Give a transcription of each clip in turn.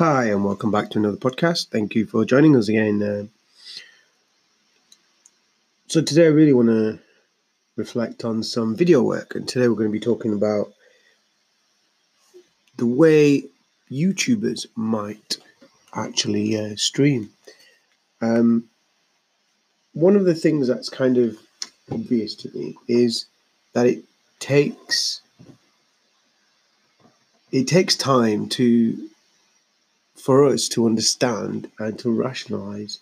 Hi, and welcome back to another podcast. Thank you for joining us again. Uh, so, today I really want to reflect on some video work, and today we're going to be talking about the way YouTubers might actually uh, stream. Um, one of the things that's kind of obvious to me is that it takes it takes time to for us to understand and to rationalize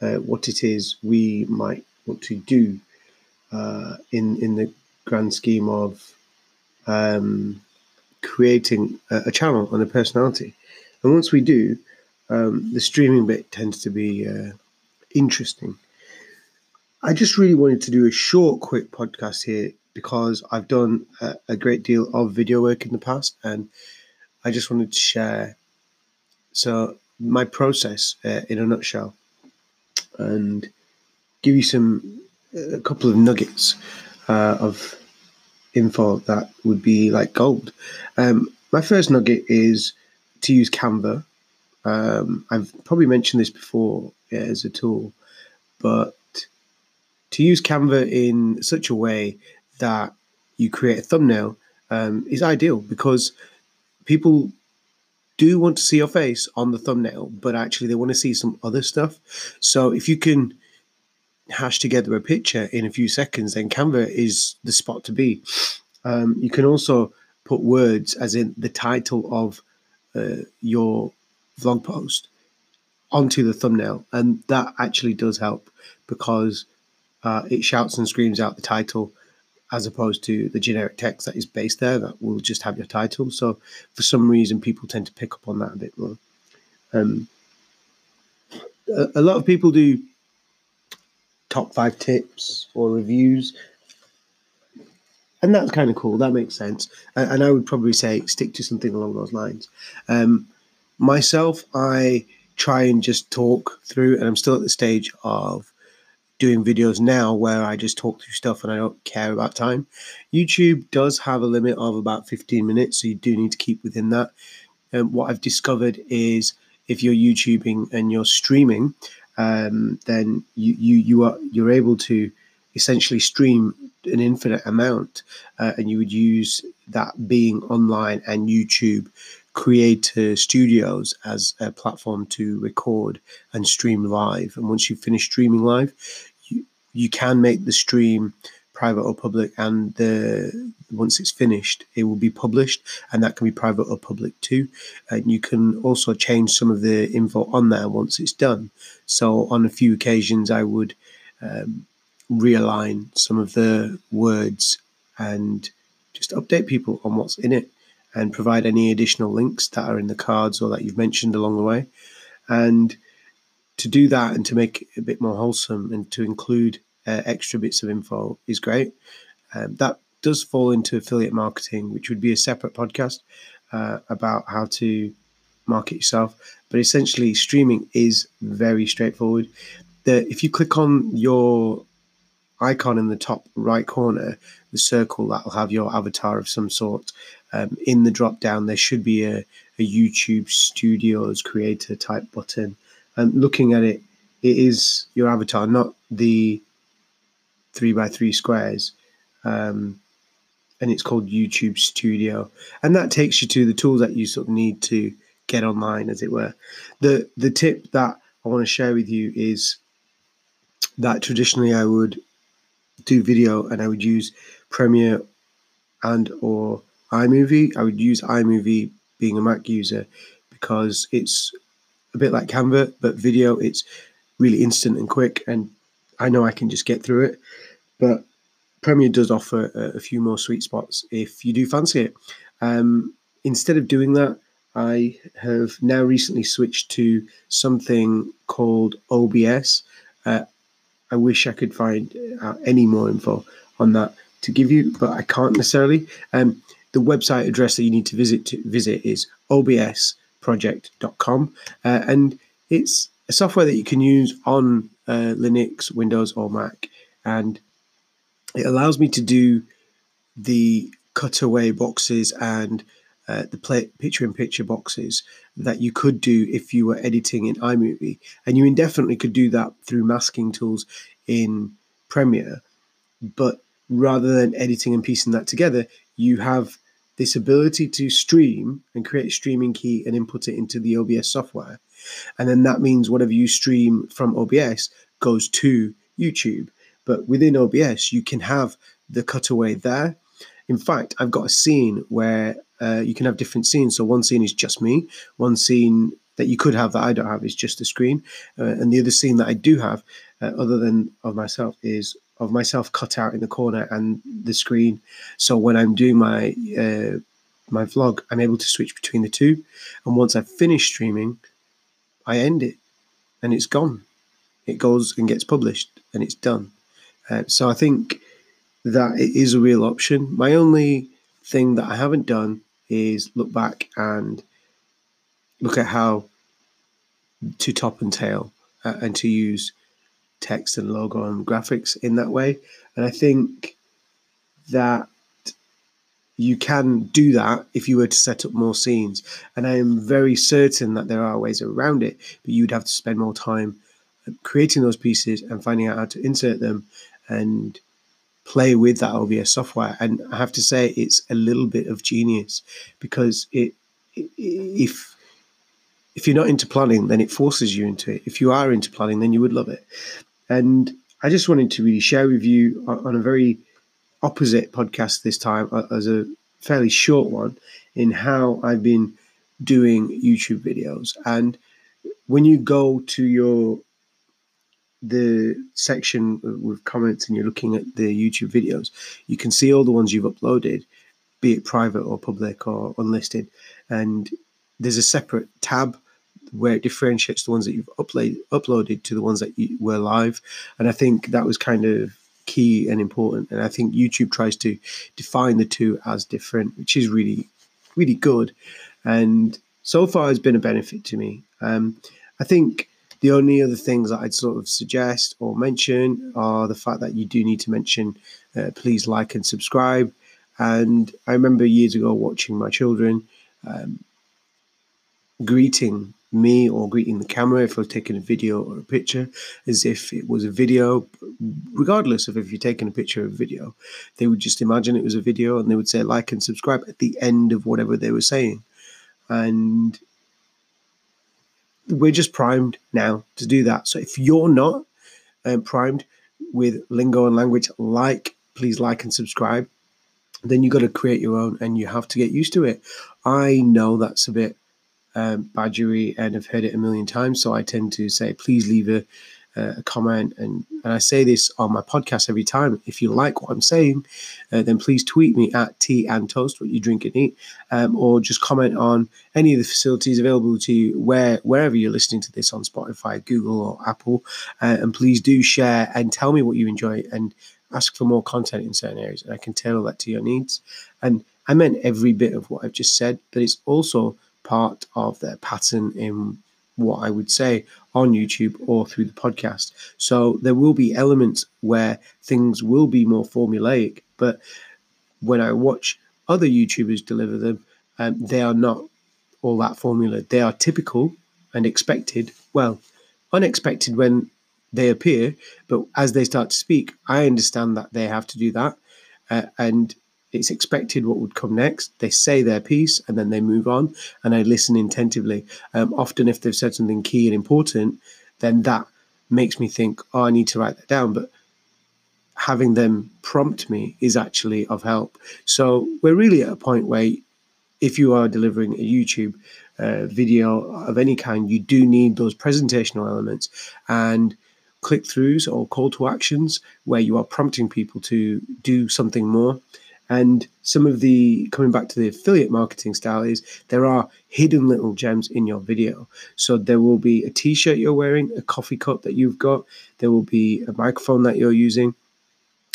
uh, what it is we might want to do uh, in in the grand scheme of um, creating a, a channel and a personality. And once we do, um, the streaming bit tends to be uh, interesting. I just really wanted to do a short, quick podcast here because I've done a, a great deal of video work in the past, and I just wanted to share so my process uh, in a nutshell, and give you some a couple of nuggets uh, of info that would be like gold. Um, my first nugget is to use Canva. Um, I've probably mentioned this before yeah, as a tool, but to use Canva in such a way that you create a thumbnail um, is ideal because people do want to see your face on the thumbnail, but actually they want to see some other stuff. So if you can hash together a picture in a few seconds, then Canva is the spot to be. Um, you can also put words, as in the title of uh, your vlog post, onto the thumbnail, and that actually does help because uh, it shouts and screams out the title as opposed to the generic text that is based there that will just have your title. So for some reason, people tend to pick up on that a bit more. Um, a, lot of people do top five tips or reviews. And that's kind of cool. That makes sense. And, and I would probably say stick to something along those lines. Um, myself, I try and just talk through, and I'm still at the stage of doing videos now where I just talk through stuff and I don't care about time. YouTube does have a limit of about 15 minutes, so you do need to keep within that. And um, what I've discovered is if you're YouTubing and you're streaming, um, then you, you you are you're able to essentially stream an infinite amount, uh, and you would use that being online and YouTube creator studios as a platform to record and stream live. And once you finish streaming live, you, can make the stream private or public and the once it's finished it will be published and that can be private or public too and you can also change some of the info on there once it's done so on a few occasions i would um, realign some of the words and just update people on what's in it and provide any additional links that are in the cards or that you've mentioned along the way. And to do that and to make it a bit more wholesome and to include uh, extra bits of info is great. Um, that does fall into affiliate marketing, which would be a separate podcast uh, about how to market yourself. But essentially, streaming is very straightforward. The, if you click on your icon in the top right corner, the circle that will have your avatar of some sort, um, in the drop down, there should be a, a YouTube Studios creator type button. And looking at it, it is your avatar, not the three by three squares. Um, and it's called YouTube Studio. And that takes you to the tools that you sort of need to get online, as it were. The the tip that I want to share with you is that traditionally I would do video and I would use Premiere and or iMovie. I would use iMovie being a Mac user because it's a bit like Canva, but video, it's really instant and quick, and I know I can just get through it. But Premiere does offer a, a few more sweet spots if you do fancy it. Um, instead of doing that, I have now recently switched to something called OBS. Uh, I wish I could find out any more info on that, to give you, but I can't necessarily. Um, the website address that you need to visit to visit is obsproject.com, uh, and it's a software that you can use on uh, Linux, Windows, or Mac, and it allows me to do the cutaway boxes and uh, the play, picture-in-picture boxes that you could do if you were editing in iMovie, and you indefinitely could do that through masking tools in Premiere. But rather than editing and piecing that together, you have this ability to stream and create a streaming key and input it into the OBS software. And then that means whatever you stream from OBS goes to YouTube. But within OBS, you can have the cutaway there. In fact, I've got a scene where uh, you can have different scenes. So one scene is just me, one scene that you could have that I don't have is just a screen, uh, and the other scene that I do have, uh, other than of myself, is of myself cut out in the corner and the screen. So when I'm doing my uh, my vlog, I'm able to switch between the two, and once I've finished streaming, I end it, and it's gone. It goes and gets published, and it's done. Uh, so I think that it is a real option. My only thing that I haven't done is look back and look at how to top and tail uh, and to use text and logo and graphics in that way. And I think that you can do that if you were to set up more scenes. And I am very certain that there are ways around it, but you'd have to spend more time creating those pieces and finding out how to insert them and play with that OBS software. And I have to say, it's a little bit of genius because it, if if you're not into planning, then it forces you into it. If you are into planning, then you would love it. And I just wanted to really share with you on a very opposite podcast this time, as a fairly short one, in how I've been doing YouTube videos. And when you go to your the section with comments and you're looking at the YouTube videos, you can see all the ones you've uploaded, be it private or public or unlisted. And there's a separate tab where it differentiates the ones that you've upload, uploaded to the ones that you were live. And I think that was kind of key and important. And I think YouTube tries to define the two as different, which is really, really good. And so far has been a benefit to me. Um, I think the only other things that I'd sort of suggest or mention are the fact that you do need to mention, uh, please like and subscribe. And I remember years ago watching my children um, greeting me or greeting the camera if I was taking a video or a picture as if it was a video, regardless of if you're taking a picture or a video. They would just imagine it was a video and they would say like and subscribe at the end of whatever they were saying. And we're just primed now to do that. So if you're not um, primed with lingo and language like, please like and subscribe. Then you got to create your own, and you have to get used to it. I know that's a bit um, badgery and I've heard it a million times, so I tend to say, please leave a, a comment. And, and I say this on my podcast every time. If you like what I'm saying, uh, then please tweet me at tea and toast, what you drink and eat, um, or just comment on any of the facilities available to you where wherever you're listening to this on Spotify, Google, or Apple. Uh, and please do share and tell me what you enjoy and ask for more content in certain areas, and I can tailor that to your needs. And I meant every bit of what I've just said, but it's also part of their pattern in what I would say on YouTube or through the podcast. So there will be elements where things will be more formulaic, but when I watch other YouTubers deliver them, um, they are not all that formula. They are typical and expected. Well, unexpected when they appear, but as they start to speak, I understand that they have to do that. Uh, and it's expected what would come next. They say their piece and then they move on, and I listen attentively. Um, often, if they've said something key and important, then that makes me think, oh, I need to write that down. But having them prompt me is actually of help. So we're really at a point where if you are delivering a YouTube uh, video of any kind, you do need those presentational elements and click throughs or call to actions where you are prompting people to do something more and some of the coming back to the affiliate marketing style is there are hidden little gems in your video. So there will be a t-shirt you're wearing, a coffee cup that you've got, there will be a microphone that you're using,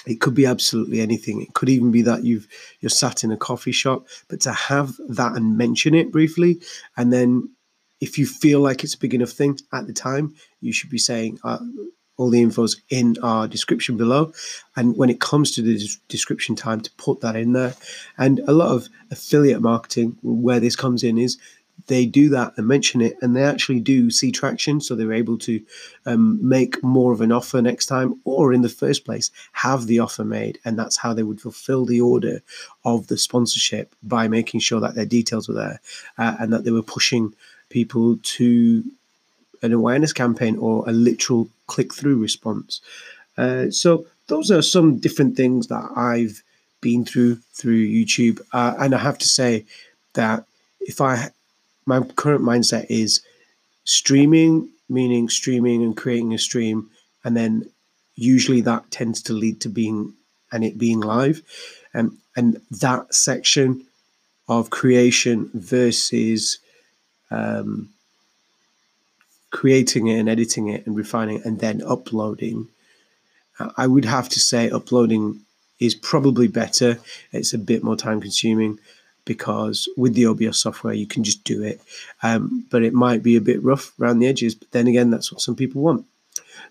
it could be absolutely anything. It could even be that you've you're sat in a coffee shop, but to have that and mention it briefly, and then if you feel like it's a big enough thing at the time, you should be saying uh, all the info's in our description below. And when it comes to the description time, to put that in there. And a lot of affiliate marketing, where this comes in, is they do that and mention it, and they actually do see traction, so they're able to um, make more of an offer next time, or in the first place, have the offer made, and that's how they would fulfill the order of the sponsorship by making sure that their details were there uh, and that they were pushing people to an awareness campaign or a literal click through response. Uh, so those are some different things that I've been through through YouTube, uh, and I have to say that if I my current mindset is streaming, meaning streaming and creating a stream, and then usually that tends to lead to being and it being live, um, and that section of creation versus um, creating it and editing it and refining it and then uploading. I would have to say uploading is probably better. It's a bit more time consuming because with the OBS software you can just do it. Um, but it might be a bit rough around the edges. But then again, that's what some people want.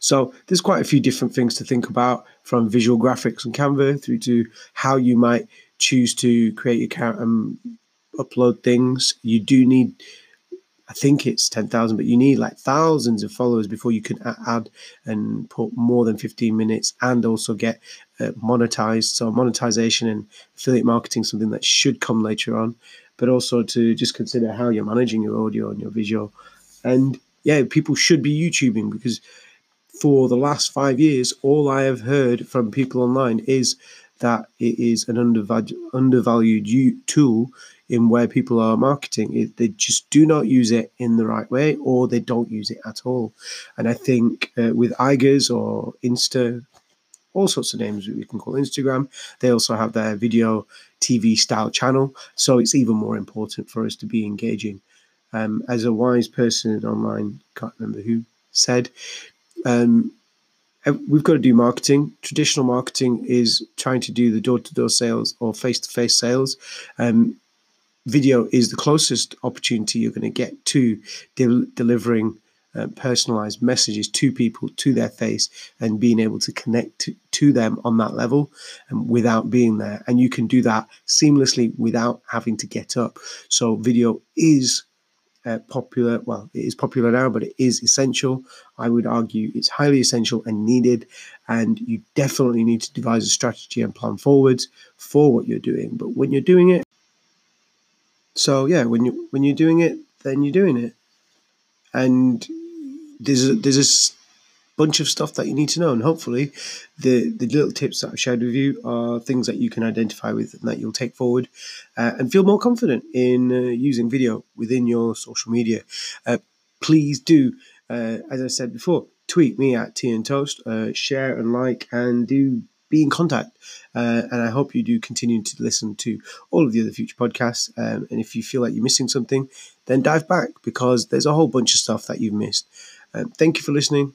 So there's quite a few different things to think about from visual graphics and Canva through to how you might choose to create your account and upload things. You do need I think it's 10,000, but you need like thousands of followers before you can add and put more than 15 minutes and also get uh, monetized. So, monetization and affiliate marketing, something that should come later on, but also to just consider how you're managing your audio and your visual. And yeah, people should be YouTubing because for the last five years, all I have heard from people online is that it is an undervalued, undervalued tool in where people are marketing. They just do not use it in the right way or they don't use it at all. And I think uh, with Igers or Insta, all sorts of names we can call Instagram, they also have their video TV style channel. So it's even more important for us to be engaging. Um, as a wise person online, can't remember who said, um, we've got to do marketing. Traditional marketing is trying to do the door to door sales or face to face sales. Um, video is the closest opportunity you're going to get to de- delivering uh, personalized messages to people to their face and being able to connect to, to them on that level and without being there and you can do that seamlessly without having to get up so video is uh, popular well it is popular now but it is essential. I would argue it's highly essential and needed and you definitely need to devise a strategy and plan forwards for what you're doing. But when you're doing it so yeah, when you when you're doing it, then you're doing it, and there's a, there's a bunch of stuff that you need to know, and hopefully, the the little tips that I've shared with you are things that you can identify with and that you'll take forward, uh, and feel more confident in uh, using video within your social media. Uh, please do, uh, as I said before, tweet me at Tea and Toast, uh, share and like, and do be in contact. Uh, and I hope you do continue to listen to all of the other future podcasts. Um, and if you feel like you're missing something, then dive back because there's a whole bunch of stuff that you've missed. Um, thank you for listening.